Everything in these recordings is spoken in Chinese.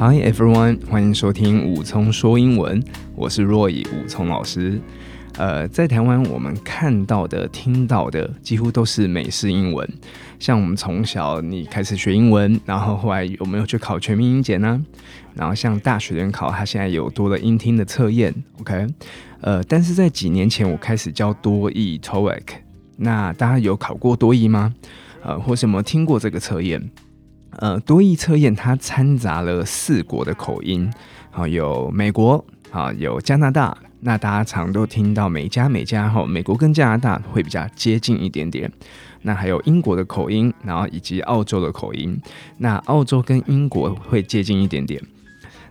Hi everyone，欢迎收听武聪说英文，我是 Roy 武聪老师。呃，在台湾我们看到的、听到的几乎都是美式英文。像我们从小你开始学英文，然后后来有没有去考全民英检呢？然后像大学联考，它现在有多了英听的测验。OK，呃，但是在几年前我开始教多义 TOEIC，那大家有考过多义吗？呃，或是有没有听过这个测验？呃，多义测验它掺杂了四国的口音，好，有美国，好，有加拿大。那大家常都听到美加美加，哈，美国跟加拿大会比较接近一点点。那还有英国的口音，然后以及澳洲的口音。那澳洲跟英国会接近一点点。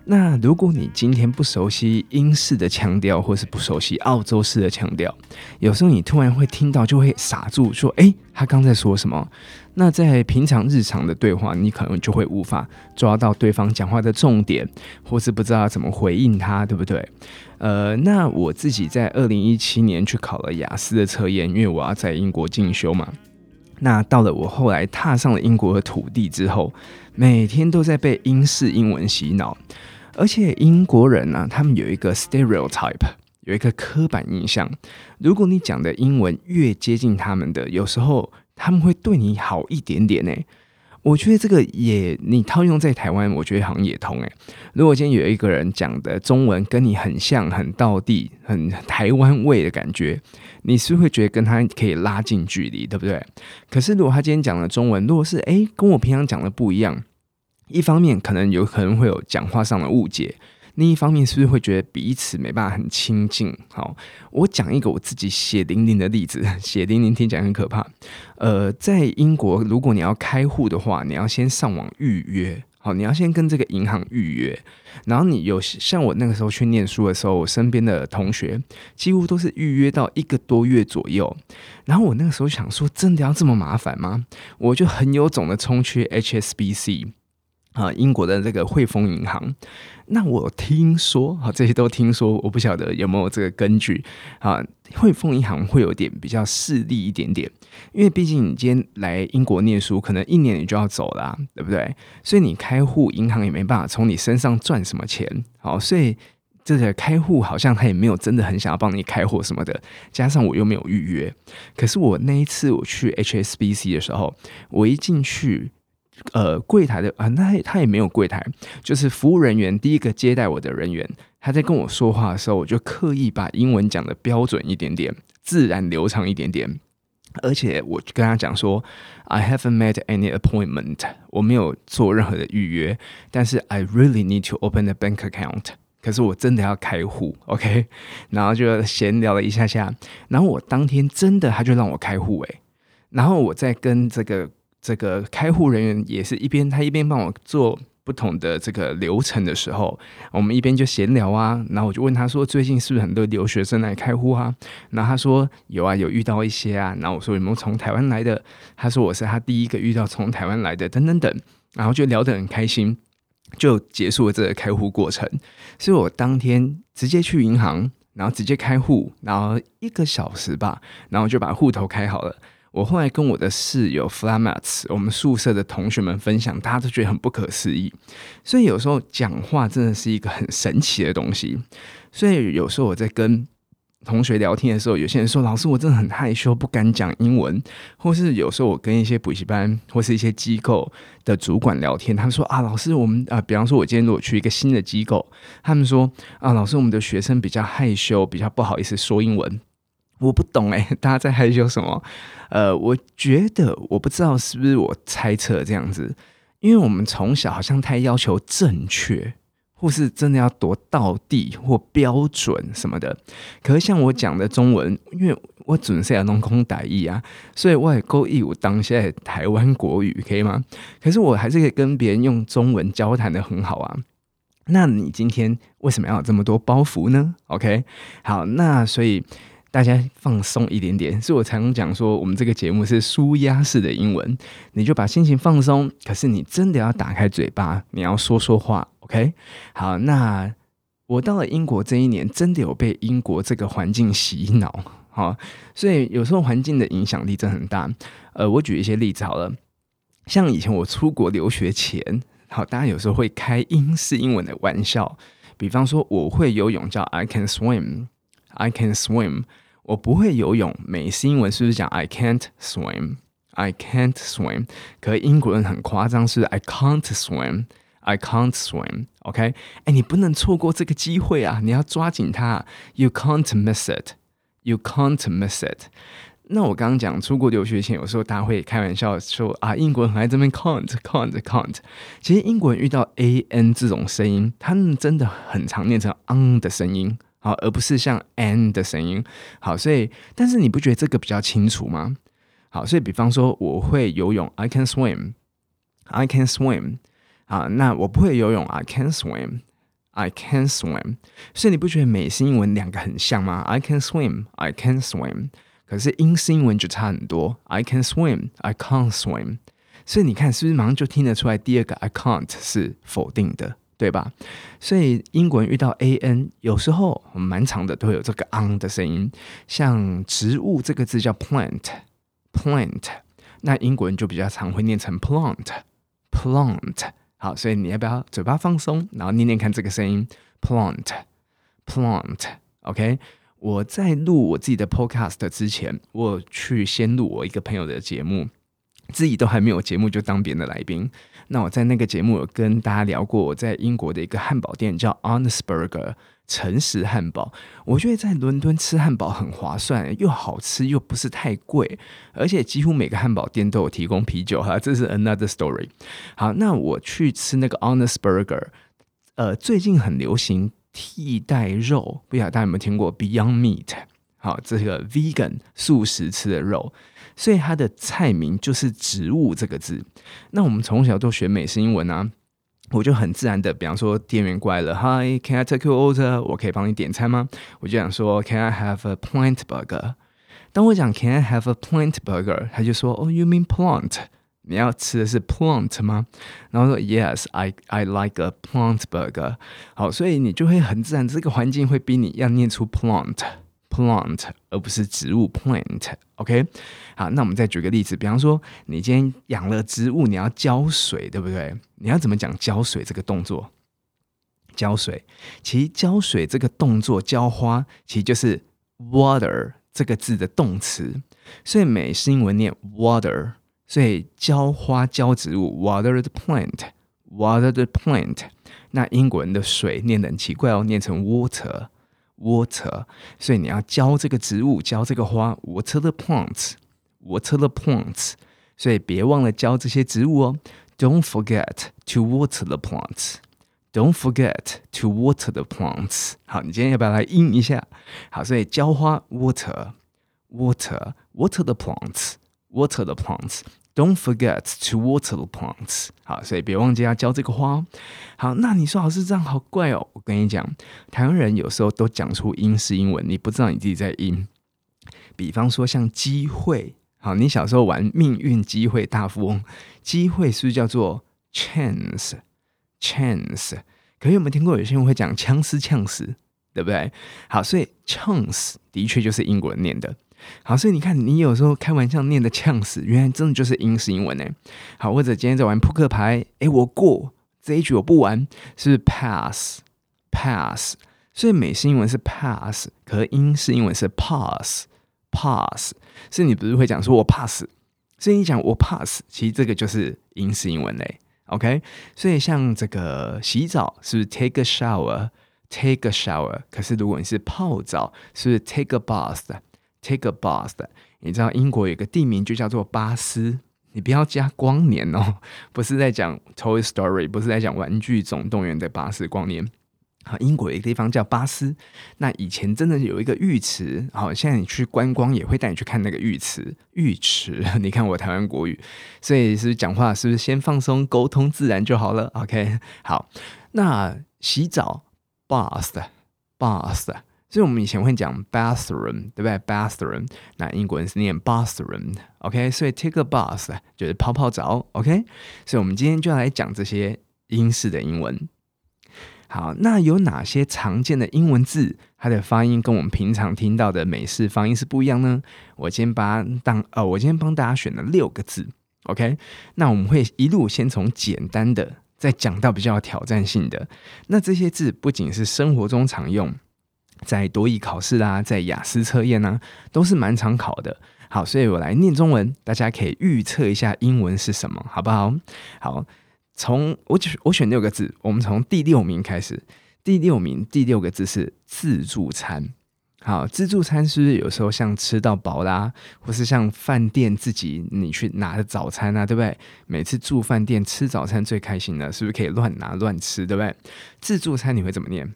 那如果你今天不熟悉英式的腔调，或是不熟悉澳洲式的腔调，有时候你突然会听到，就会傻住，说：“诶，他刚在说什么？”那在平常日常的对话，你可能就会无法抓到对方讲话的重点，或是不知道怎么回应他，对不对？呃，那我自己在二零一七年去考了雅思的测验，因为我要在英国进修嘛。那到了我后来踏上了英国的土地之后，每天都在被英式英文洗脑。而且英国人呢、他们有一个 stereotype，有一个刻板印象。如果你讲的英文越接近他们的，有时候他们会对你好一点点呢。我觉得这个也你套用在台湾，我觉得好像也通诶。如果今天有一个人讲的中文跟你很像，很道地，很台湾味的感觉，你是不是会觉得跟他可以拉近距离，对不对？可是如果他今天讲的中文，如果是诶跟我平常讲的不一样。一方面可能有可能会有讲话上的误解，另一方面是不是会觉得彼此没办法很亲近？好，我讲一个我自己血淋淋的例子，血淋淋听起来很可怕。呃，在英国，如果你要开户的话，你要先上网预约，好，你要先跟这个银行预约，然后你有像我那个时候去念书的时候，我身边的同学几乎都是预约到一个多月左右。然后我那个时候想说，真的要这么麻烦吗？我就很有种的冲去 HSBC。啊，英国的这个汇丰银行，那我听说，啊，这些都听说，我不晓得有没有这个根据啊。汇丰银行会有点比较势利一点点，因为毕竟你今天来英国念书，可能一年你就要走了，对不对？所以你开户，银行也没办法从你身上赚什么钱。好，所以这个开户好像他也没有真的很想要帮你开户什么的。加上我又没有预约，可是我那一次我去 HSBC 的时候，我一进去。呃，柜台的啊，那他也没有柜台，就是服务人员第一个接待我的人员，他在跟我说话的时候，我就刻意把英文讲的标准一点点，自然流畅一点点，而且我跟他讲说，I haven't made any appointment，我没有做任何的预约，但是 I really need to open a bank account，可是我真的要开户，OK，然后就闲聊了一下下，然后我当天真的他就让我开户诶，然后我再跟这个。这个开户人员也是一边他一边帮我做不同的这个流程的时候，我们一边就闲聊啊，然后我就问他说，最近是不是很多留学生来开户啊？然后他说有啊，有遇到一些啊。然后我说有没有从台湾来的？他说我是他第一个遇到从台湾来的，等等等。然后就聊得很开心，就结束了这个开户过程。所以我当天直接去银行，然后直接开户，然后一个小时吧，然后就把户头开好了。我后来跟我的室友 Flamats，我们宿舍的同学们分享，大家都觉得很不可思议。所以有时候讲话真的是一个很神奇的东西。所以有时候我在跟同学聊天的时候，有些人说：“老师，我真的很害羞，不敢讲英文。”或是有时候我跟一些补习班或是一些机构的主管聊天，他们说：“啊，老师，我们啊，比方说我今天如果去一个新的机构，他们说：啊，老师，我们的学生比较害羞，比较不好意思说英文。”我不懂哎，大家在害羞什么？呃，我觉得我不知道是不是我猜测这样子，因为我们从小好像太要求正确，或是真的要多到地或标准什么的。可是像我讲的中文，因为我准是要弄空台语啊，所以我也够义务当现在台湾国语，可以吗？可是我还是可以跟别人用中文交谈得很好啊。那你今天为什么要有这么多包袱呢？OK，好，那所以。大家放松一点点，所以我才能讲说，我们这个节目是舒压式的英文，你就把心情放松。可是你真的要打开嘴巴，你要说说话，OK？好，那我到了英国这一年，真的有被英国这个环境洗脑，好，所以有时候环境的影响力真的很大。呃，我举一些例子好了，像以前我出国留学前。好，大家有时候会开英式英文的玩笑，比方说我会游泳叫 I can swim I can swim。我不会游泳，美式英文是不是讲 I can't swim？I can't swim。可英国人很夸张，是 I can't swim，I can't swim。OK，哎，你不能错过这个机会啊！你要抓紧它，You can't miss it，You can't miss it。那我刚刚讲出国留学前，有时候大家会开玩笑说啊，英国人很爱这边 can't，can't，can't。其实英国人遇到 an 这种声音，他们真的很常念成 on 的声音，好，而不是像 n 的声音。好，所以但是你不觉得这个比较清楚吗？好，所以比方说我会游泳，I can swim，I can swim。啊，那我不会游泳，I can swim，I can swim。所以你不觉得美式英文两个很像吗？I can swim，I can swim。可是英式英文就差很多，I can swim, I can't swim。所以你看，是不是马上就听得出来，第二个 I can't 是否定的，对吧？所以英国人遇到 an，有时候蛮长的都会有这个 on 的声音。像植物这个字叫 plant，plant，那英国人就比较常会念成 plant，plant。好，所以你要不要嘴巴放松，然后念念看这个声音，plant，plant，OK？我在录我自己的 podcast 之前，我去先录我一个朋友的节目，自己都还没有节目就当别人的来宾。那我在那个节目有跟大家聊过，我在英国的一个汉堡店叫 Honest Burger 诚实汉堡。我觉得在伦敦吃汉堡很划算，又好吃又不是太贵，而且几乎每个汉堡店都有提供啤酒哈。这是 another story。好，那我去吃那个 Honest Burger，呃，最近很流行。替代肉，不晓得大家有没有听过 Beyond Meat？好，这个 Vegan 素食吃的肉，所以它的菜名就是“植物”这个字。那我们从小都学美式英文啊，我就很自然的，比方说店员过来了，Hi，Can I take your order？我可以帮你点餐吗？我就想说，Can I have a plant burger？当我讲 Can I have a plant burger？他就说，Oh，you mean plant？你要吃的是 plant 吗？然后说 Yes，I I like a plant burger。好，所以你就会很自然，这个环境会逼你要念出 plant plant，而不是植物 plant。OK，好，那我们再举个例子，比方说你今天养了植物，你要浇水，对不对？你要怎么讲浇水这个动作？浇水，其实浇水这个动作，浇花其实就是 water 这个字的动词，所以美式英文念 water。所以浇花浇植物，water the plant，water the plant。那英国人的水念得很奇怪哦，念成 water water，。所以你要浇这个植物，浇这个花，water the plants，water the plants。所以别忘了浇这些植物哦，don't forget to water the plants，don't forget to water the plants。好，你今天要不要来应一下？好，所以浇花，water，water，water the plants，water the plants。Don't forget to water the plants。好，所以别忘记要浇这个花。好，那你说老师这样好怪哦。我跟你讲，台湾人有时候都讲出英式英文，你不知道你自己在英。比方说像机会，好，你小时候玩命运机会大富翁，机会是不是叫做 chance？chance。可是有没有听过有些人会讲枪丝呛死，对不对？好，所以 chance 的确就是英国人念的。好，所以你看，你有时候开玩笑念的呛死，原来真的就是英式英文呢。好，或者今天在玩扑克牌，诶，我过这一局我不玩，是不是 pass pass？所以美式英文是 pass，可是英式英文是 pass pass。所以你不是会讲说我 pass，所以你讲我 pass，其实这个就是英式英文嘞。OK，所以像这个洗澡是不是 take a shower？take a shower。可是如果你是泡澡，是不是 take a bath？Take a bath，你知道英国有个地名就叫做巴斯，你不要加光年哦，不是在讲 Toy Story，不是在讲玩具总动员的巴斯光年。好，英国有一个地方叫巴斯，那以前真的有一个浴池，好，现在你去观光也会带你去看那个浴池。浴池，你看我台湾国语，所以是是讲话是不是先放松，沟通自然就好了？OK，好，那洗澡 bath，bath。所以我们以前会讲 bathroom，对不对？bathroom，那英国人是念 bathroom，OK？所以 take a bath 就是泡泡澡，OK？所以我们今天就要来讲这些英式的英文。好，那有哪些常见的英文字，它的发音跟我们平常听到的美式发音是不一样呢？我今天把当呃，我今天帮大家选了六个字，OK？那我们会一路先从简单的再讲到比较有挑战性的。那这些字不仅是生活中常用，在多益考试啊，在雅思测验啊，都是蛮常考的。好，所以我来念中文，大家可以预测一下英文是什么，好不好？好，从我选我选六个字，我们从第六名开始。第六名第六个字是自助餐。好，自助餐是不是有时候像吃到饱啦，或是像饭店自己你去拿的早餐啊，对不对？每次住饭店吃早餐最开心的，是不是可以乱拿乱吃，对不对？自助餐你会怎么念？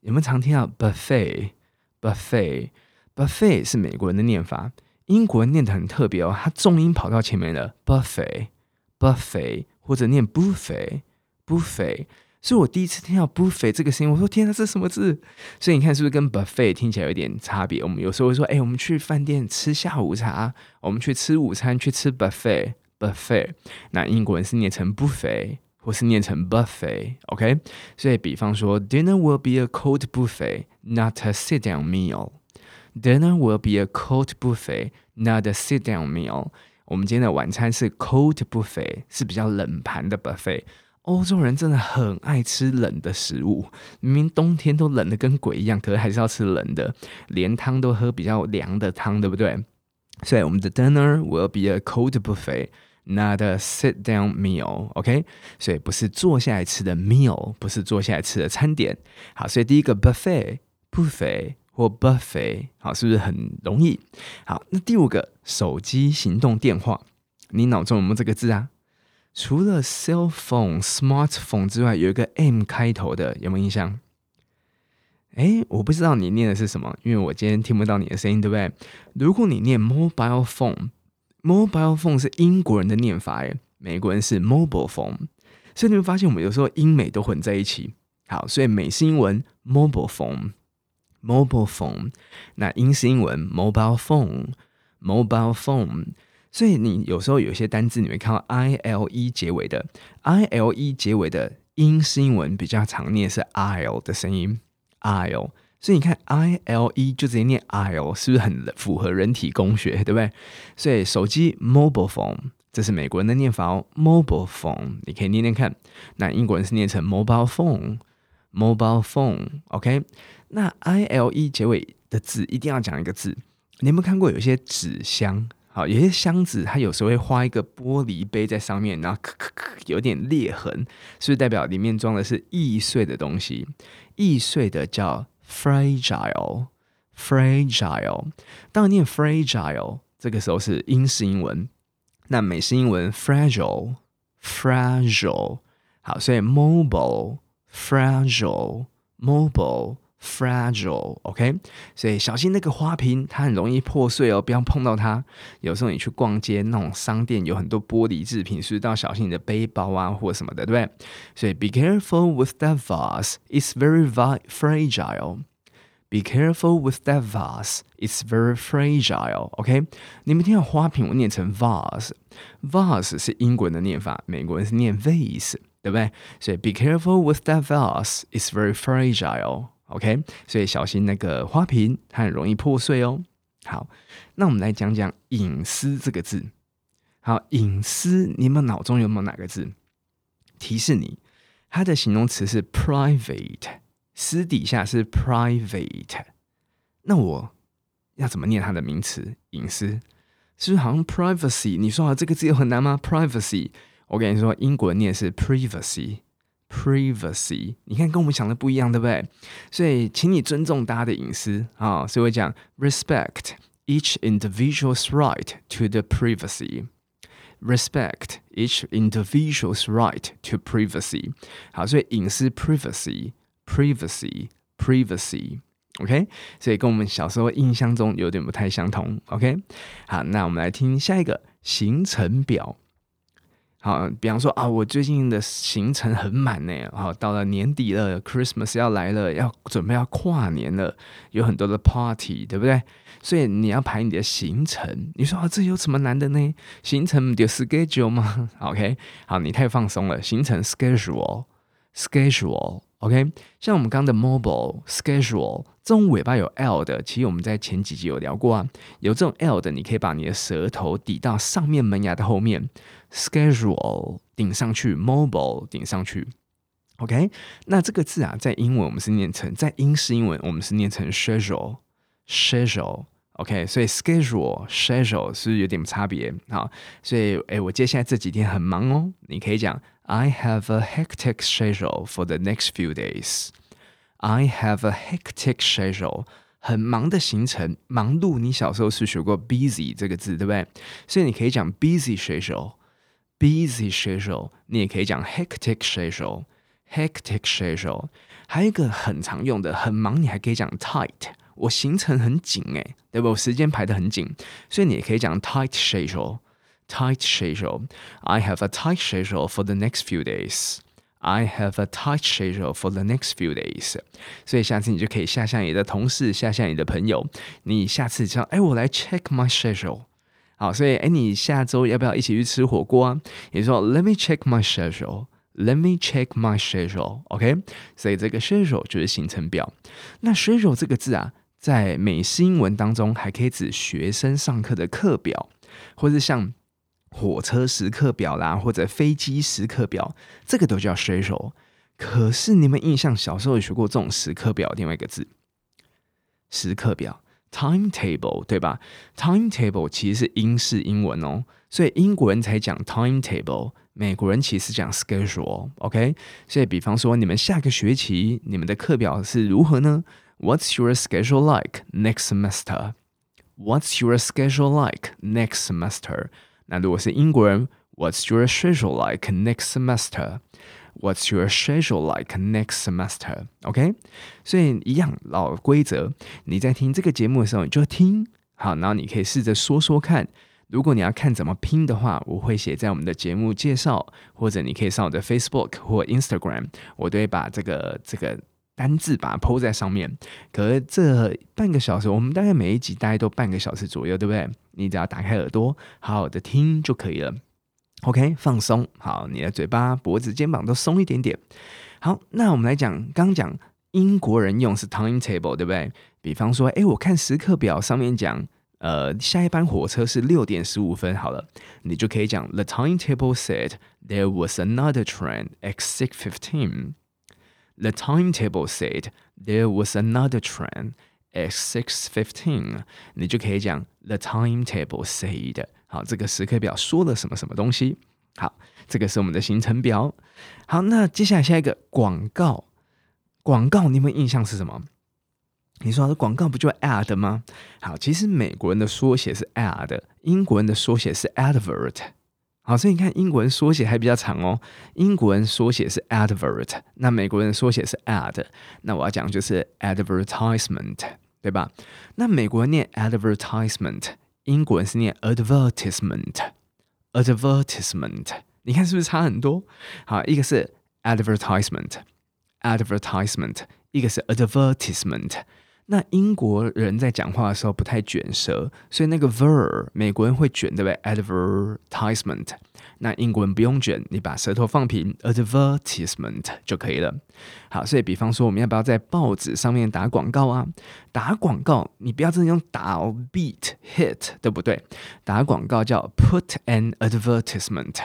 有没有常听到 buffet？buffet？buffet 是美国人的念法，英国人念得很特别哦，他重音跑到前面了，buffet，buffet，或者念 buffet，buffet。所以我第一次听到 buffet 这个声音，我说天哪，这什么字？所以你看是不是跟 buffet 听起来有点差别？我们有时候会说，哎，我们去饭店吃下午茶，我们去吃午餐，去吃 buffet，buffet。那英国人是念成 buffet，或是念成 buffet，OK？所以比方说，dinner will be a cold buffet，not a sit-down meal。Dinner will be a cold buffet, not a sit-down meal。我们今天的晚餐是 cold buffet，是比较冷盘的 buffet。欧洲人真的很爱吃冷的食物，明明冬天都冷得跟鬼一样，可是还是要吃冷的，连汤都喝比较凉的汤，对不对？所以我们的 dinner will be a cold buffet, not a sit-down meal。OK，所以不是坐下来吃的 meal，不是坐下来吃的餐点。好，所以第一个 buffet，buffet。或 buffet，好，是不是很容易？好，那第五个手机行动电话，你脑中有没有这个字啊？除了 cell phone、smartphone 之外，有一个 M 开头的，有没有印象？诶，我不知道你念的是什么，因为我今天听不到你的声音，对不对？如果你念 mobile phone Mobile phone 是英国人的念法，诶，美国人是 mobile phone，所以你会发现我们有时候英美都混在一起。好，所以美式英文 mobile phone。Mobile phone，那英式英文 mobile phone，mobile phone，所以你有时候有些单字你会看到 i l e 结尾的，i l e 结尾的英式英文比较常念是 il 的声音，il，所以你看 i l e 就直接念 il，是不是很符合人体工学，对不对？所以手机 mobile phone，这是美国人的念法哦，mobile phone，你可以念念看，那英国人是念成 mobile phone，mobile phone，OK。那 I L E 结尾的字一定要讲一个字。你有没有看过有些纸箱？好，有些箱子它有时候会画一个玻璃杯在上面，然后咔咔咔有点裂痕，是不是代表里面装的是易碎的东西？易碎的叫 fragile，fragile。当然念 fragile，这个时候是英式英文。那美式英文 fragile，fragile。好，所以 mobile，fragile，mobile。Fragile，OK，okay？所以小心那个花瓶，它很容易破碎哦，不要碰到它。有时候你去逛街，那种商店有很多玻璃制品，是不是都要小心你的背包啊或什么的，对不对？所以 Be careful with that vase, it's very fragile. Be careful with that vase, it's very fragile. OK，你们听到花瓶，我念成 vase，vase 是英国人的念法，美国人是念 vase，对不对？所以 Be careful with that vase, it's very fragile. OK，所以小心那个花瓶，它很容易破碎哦。好，那我们来讲讲隐私这个字。好，隐私，你们脑中有没有哪个字？提示你，它的形容词是 private，私底下是 private。那我要怎么念它的名词？隐私，是不是好像 privacy？你说啊这个字有很难吗？privacy，我跟你说，英国念是 privacy。Privacy，你看跟我们想的不一样，对不对？所以，请你尊重大家的隐私啊！所以我讲 respect each individual's right to the privacy。respect each individual's right to privacy。好，所以隐私 privacy，privacy，privacy。OK，所以跟我们小时候印象中有点不太相同。OK，好，那我们来听下一个行程表。好，比方说啊，我最近的行程很满呢。好，到了年底了，Christmas 要来了，要准备要跨年了，有很多的 party，对不对？所以你要排你的行程。你说啊，这有什么难的呢？行程有 schedule 吗？OK，好，你太放松了。行程 schedule，schedule。OK，像我们刚的 mobile schedule，这种尾巴有 l 的，其实我们在前几集有聊过啊。有这种 l 的，你可以把你的舌头抵到上面门牙的后面。Schedule 顶上去，mobile 顶上去。OK，那这个字啊，在英文我们是念成，在英式英文我们是念成 schedule，schedule。OK，所以 schedule schedule 是有点差别？好，所以诶，我接下来这几天很忙哦。你可以讲 I have a hectic schedule for the next few days. I have a hectic schedule，很忙的行程，忙碌。你小时候是学过 busy 这个字，对不对？所以你可以讲 busy schedule schedule，busy schedule。你也可以讲 hectic schedule，hectic schedule。还有一个很常用的，很忙，你还可以讲 tight。我行程很紧诶，对不？我时间排得很紧，所以你也可以讲 tight schedule，tight schedule。I have a tight schedule for the next few days. I have a tight schedule for the next few days。所以下次你就可以吓吓你的同事，吓吓你的朋友。你下次叫哎，我来 check my schedule。 好，所以哎，你下周要不要一起去吃火锅啊？你说 Let me check my schedule。Let me check my schedule。OK，所以这个 schedule 就是行程表。那 schedule 这个字啊。在美式英文当中，还可以指学生上课的课表，或者像火车时刻表啦，或者飞机时刻表，这个都叫 schedule。可是你们印象小时候有学过这种时刻表另外一个字，时刻表 timetable 对吧？timetable 其实是英式英文哦，所以英国人才讲 timetable，美国人其实讲 schedule。OK，所以比方说你们下个学期你们的课表是如何呢？What's your schedule like next semester? What's your schedule like next semester? 那如果是英国人，What's your schedule like next semester? What's your schedule like next semester? OK，所以一样老规则，你在听这个节目的时候，你就听好，然后你可以试着说说看。如果你要看怎么拼的话，我会写在我们的节目介绍，或者你可以上我的 Facebook 或 Instagram，我都会把这个这个。单字把它 po 在上面，可是这半个小时，我们大概每一集大概都半个小时左右，对不对？你只要打开耳朵，好好的听就可以了。OK，放松，好，你的嘴巴、脖子、肩膀都松一点点。好，那我们来讲，刚讲英国人用是 timetable，对不对？比方说，诶，我看时刻表上面讲，呃，下一班火车是六点十五分，好了，你就可以讲 The timetable said there was another train at six fifteen。The timetable said there was another train at six fifteen。你就可以讲 The timetable said。好，这个时刻表说了什么什么东西？好，这个是我们的行程表。好，那接下来下一个广告。广告，你们印象是什么？你说的广告不就 ad 吗？好，其实美国人的缩写是 ad，英国人的缩写是 advert。好，所以你看，英国人缩写还比较长哦。英国人缩写是 advert，那美国人缩写是 ad。那我要讲就是 advertisement，对吧？那美国人念 advertisement，英国人是念 advertisement。advertisement，你看是不是差很多？好，一个是 advertisement，advertisement，一个是 advertisement。 那英国人在讲话的时候不太卷舌，所以那个 ver 美国人会卷，对不对？advertisement，那英国人不用卷，你把舌头放平，advertisement 就可以了。好，所以比方说，我们要不要在报纸上面打广告啊？打广告，你不要真的用打哦，beat hit 对不对？打广告叫 put an advertisement，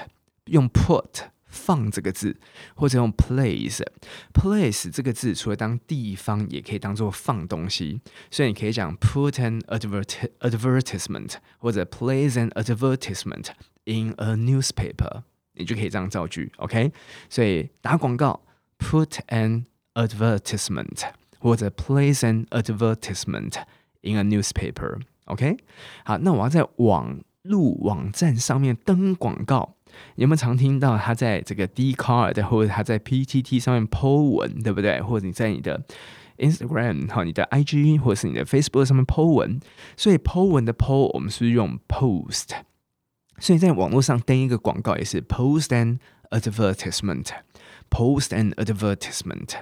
用 put。放这个字，或者用 place，place 这个字除了当地方，也可以当做放东西，所以你可以讲 put an advertisement 或者 place an advertisement in a newspaper，你就可以这样造句，OK？所以打广告 put an advertisement，或者 place an advertisement in a newspaper，OK？好，那我要在网路网站上面登广告。有没有常听到他在这个 Dcard 或者他在 PTT 上面 po 文，对不对？或者你在你的 Instagram 好，你的 IG 或者是你的 Facebook 上面 po 文，所以 po 文的 po 我们是用 post，所以在网络上登一个广告也是 post an advertisement，post an advertisement，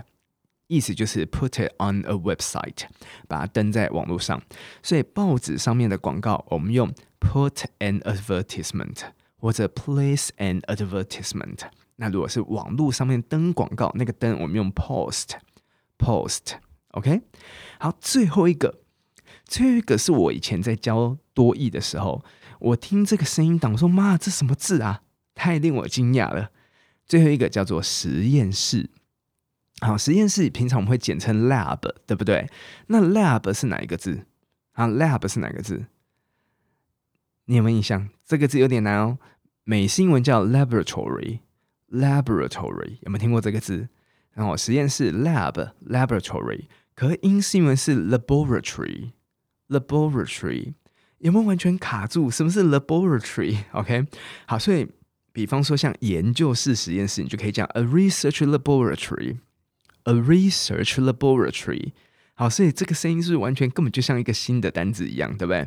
意思就是 put it on a website，把它登在网络上。所以报纸上面的广告我们用 put an advertisement。或者 place an advertisement。那如果是网络上面登广告，那个登我们用 post，post，OK？好，最后一个，最后一个是我以前在教多义的时候，我听这个声音档，说妈，这什么字啊？太令我惊讶了。最后一个叫做实验室。好，实验室平常我们会简称 lab，对不对？那 lab 是哪一个字？啊，lab 是哪个字？你有没有印象？这个字有点难哦。美式英文叫 laboratory，laboratory 有没有听过这个字？然后实验室 lab，laboratory，可英式英文是 laboratory，laboratory 有没有完全卡住？什么是 laboratory？OK，好，所以比方说像研究室实验室，你就可以讲 a research laboratory。A research laboratory，好，所以这个声音是是完全根本就像一个新的单子一样，对不对？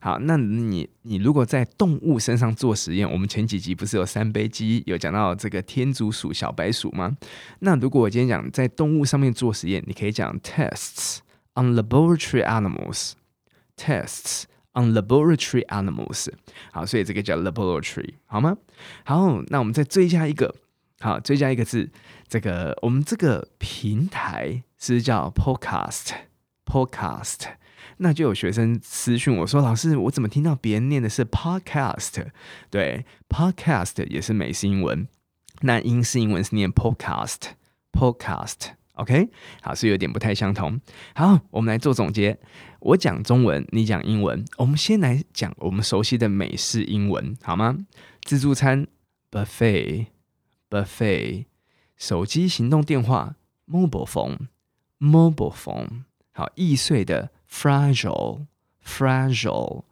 好，那你你如果在动物身上做实验，我们前几集不是有三杯鸡有讲到这个天竺鼠、小白鼠吗？那如果我今天讲在动物上面做实验，你可以讲 tests on laboratory animals，tests on laboratory animals。好，所以这个叫 laboratory，好吗？好，那我们再追加一个。好，追加一个字，这个我们这个平台是叫 podcast，podcast，那就有学生私讯我说，老师，我怎么听到别人念的是 podcast？对，podcast 也是美式英文，那英式英文是念 podcast，podcast，OK？好，是有点不太相同。好，我们来做总结，我讲中文，你讲英文，我们先来讲我们熟悉的美式英文，好吗？自助餐 buffet。buffet，手机行动电话，mobile phone，mobile phone，好，易碎的，fragile，fragile，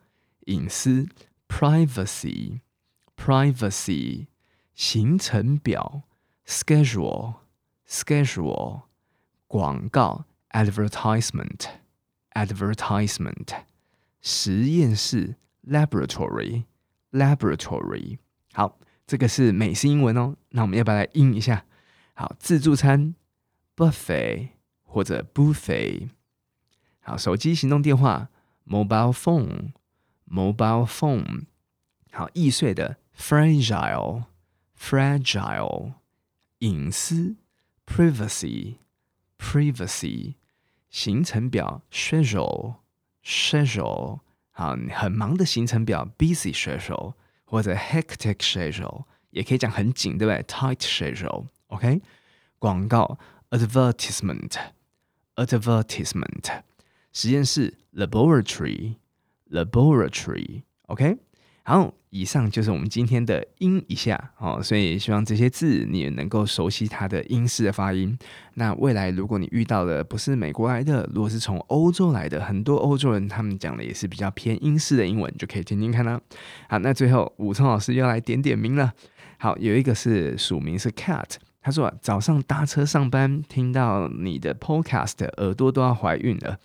隐私，privacy，privacy，行程表，schedule，schedule，广告，advertisement，advertisement，实验室，laboratory，laboratory，好。这个是美式英文哦，那我们要不要来印一下？好，自助餐 buffet 或者 buffet。好，手机行动电话 mobile phone，mobile phone。好，易碎的 fragile，fragile。隐私 privacy，privacy。行程表 schedule，schedule。好，很忙的行程表 busy schedule。或者 hectic schedule 也可以讲很紧，对不对？tight schedule OK，广告 advertisement，advertisement，实验室 laboratory，laboratory，OK？好，以上就是我们今天的音一下哦，所以希望这些字你也能够熟悉它的英式的发音。那未来如果你遇到的不是美国来的，如果是从欧洲来的，很多欧洲人他们讲的也是比较偏英式的英文，就可以听听看啦。好，那最后武聪老师又来点点名了。好，有一个是署名是 Cat。他说：“早上搭车上班，听到你的 podcast，耳朵都要怀孕了。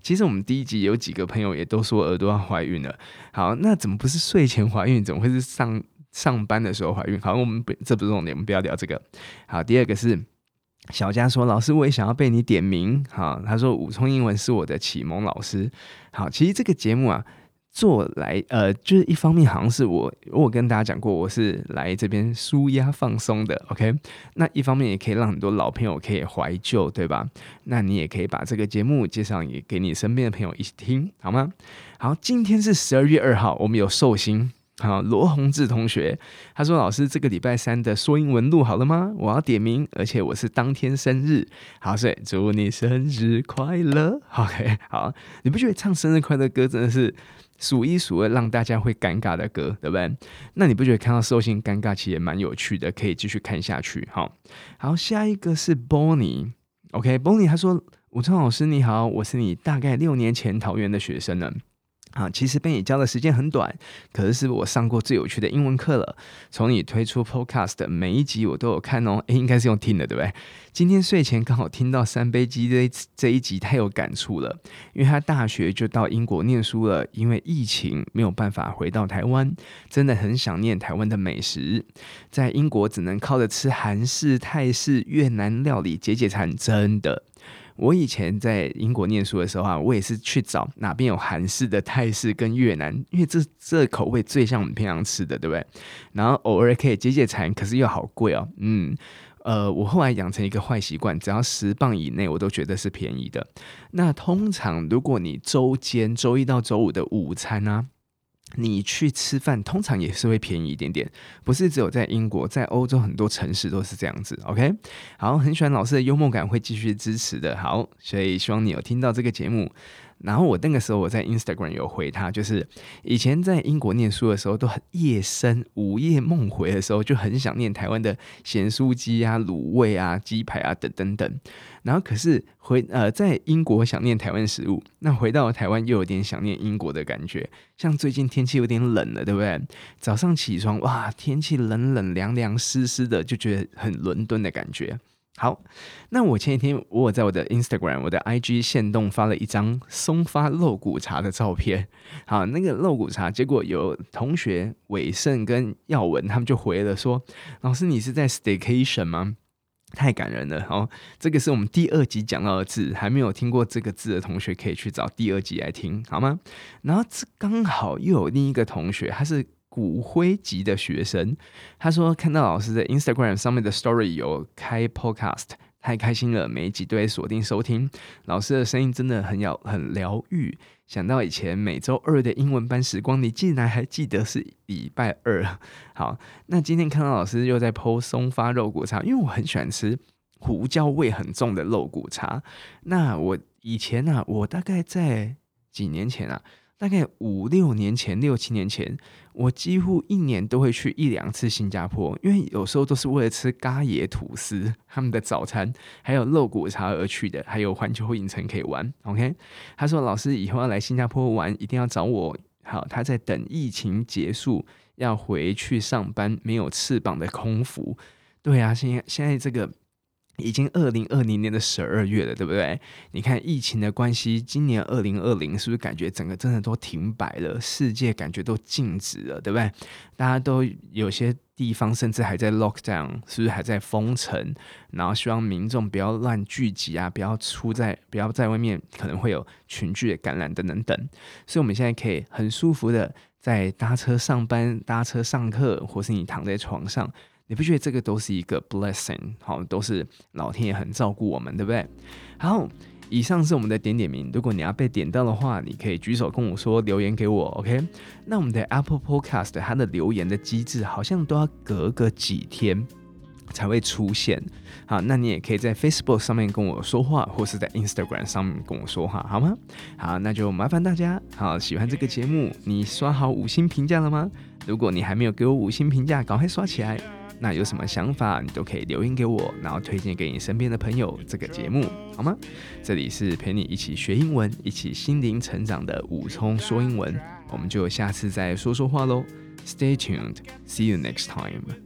其实我们第一集有几个朋友也都说耳朵要怀孕了。好，那怎么不是睡前怀孕？怎么会是上上班的时候怀孕？好，我们不，这不是重点，我们不要聊这个。好，第二个是小佳说：老师，我也想要被你点名。好，他说武聪英文是我的启蒙老师。好，其实这个节目啊。”做来呃，就是一方面好像是我，我跟大家讲过，我是来这边舒压放松的，OK。那一方面也可以让很多老朋友可以怀旧，对吧？那你也可以把这个节目介绍也给你身边的朋友一起听，好吗？好，今天是十二月二号，我们有寿星，好，罗宏志同学，他说：“老师，这个礼拜三的说英文录好了吗？我要点名，而且我是当天生日，好，所以祝你生日快乐，OK。好，你不觉得唱生日快乐歌真的是？”数一数二让大家会尴尬的歌，对不对？那你不觉得看到寿星尴尬，其实也蛮有趣的，可以继续看下去。好，好，下一个是 Bonnie。OK，Bonnie 他说：“武昌老师你好，我是你大概六年前桃园的学生呢。”啊，其实被你教的时间很短，可是是我上过最有趣的英文课了。从你推出 Podcast 每一集我都有看哦，诶，应该是用听的，对不对？今天睡前刚好听到三杯鸡这这一集，太有感触了。因为他大学就到英国念书了，因为疫情没有办法回到台湾，真的很想念台湾的美食。在英国只能靠着吃韩式、泰式、越南料理解解馋，真的。我以前在英国念书的时候啊，我也是去找哪边有韩式的、泰式跟越南，因为这这口味最像我们平常吃的，对不对？然后偶尔可以解解馋，可是又好贵哦。嗯，呃，我后来养成一个坏习惯，只要十磅以内，我都觉得是便宜的。那通常如果你周间周一到周五的午餐啊，你去吃饭，通常也是会便宜一点点，不是只有在英国，在欧洲很多城市都是这样子。OK，好，很喜欢老师的幽默感，会继续支持的。好，所以希望你有听到这个节目。然后我那个时候我在 Instagram 有回他，就是以前在英国念书的时候，都很夜深午夜梦回的时候，就很想念台湾的咸酥鸡啊、卤味啊、鸡排啊等等等。然后可是回呃在英国想念台湾食物，那回到台湾又有点想念英国的感觉。像最近天气有点冷了，对不对？早上起床哇，天气冷冷凉凉湿湿的，就觉得很伦敦的感觉。好，那我前几天我在我的 Instagram、我的 IG 线动发了一张松发肉骨茶的照片。好，那个肉骨茶，结果有同学伟盛跟耀文他们就回了说：“老师，你是在 staycation 吗？”太感人了。好，这个是我们第二集讲到的字，还没有听过这个字的同学可以去找第二集来听，好吗？然后这刚好又有另一个同学，他是。骨灰级的学生，他说看到老师的 Instagram 上面的 Story 有开 Podcast，太开心了，每一集都会锁定收听。老师的声音真的很疗很疗愈，想到以前每周二的英文班时光，你竟然还记得是礼拜二。好，那今天看到老师又在 po 松发肉骨茶，因为我很喜欢吃胡椒味很重的肉骨茶。那我以前呢、啊，我大概在几年前啊。大概五六年前，六七年前，我几乎一年都会去一两次新加坡，因为有时候都是为了吃咖椰吐司他们的早餐，还有肉骨茶而去的，还有环球影城可以玩。OK，他说老师以后要来新加坡玩，一定要找我。好，他在等疫情结束，要回去上班，没有翅膀的空服。对啊，现现在这个。已经二零二零年的十二月了，对不对？你看疫情的关系，今年二零二零是不是感觉整个真的都停摆了？世界感觉都静止了，对不对？大家都有些地方甚至还在 lock down，是不是还在封城？然后希望民众不要乱聚集啊，不要出在，不要在外面，可能会有群聚的感染等等等。所以我们现在可以很舒服的在搭车上班、搭车上课，或是你躺在床上。你不觉得这个都是一个 blessing？好，都是老天爷很照顾我们，对不对？好，以上是我们的点点名。如果你要被点到的话，你可以举手跟我说，留言给我，OK？那我们的 Apple Podcast 它的留言的机制好像都要隔个几天才会出现。好，那你也可以在 Facebook 上面跟我说话，或是在 Instagram 上面跟我说话，好吗？好，那就麻烦大家。好，喜欢这个节目，你刷好五星评价了吗？如果你还没有给我五星评价，赶快刷起来。那有什么想法，你都可以留言给我，然后推荐给你身边的朋友这个节目，好吗？这里是陪你一起学英文、一起心灵成长的武聪说英文，我们就下次再说说话喽。Stay tuned, see you next time.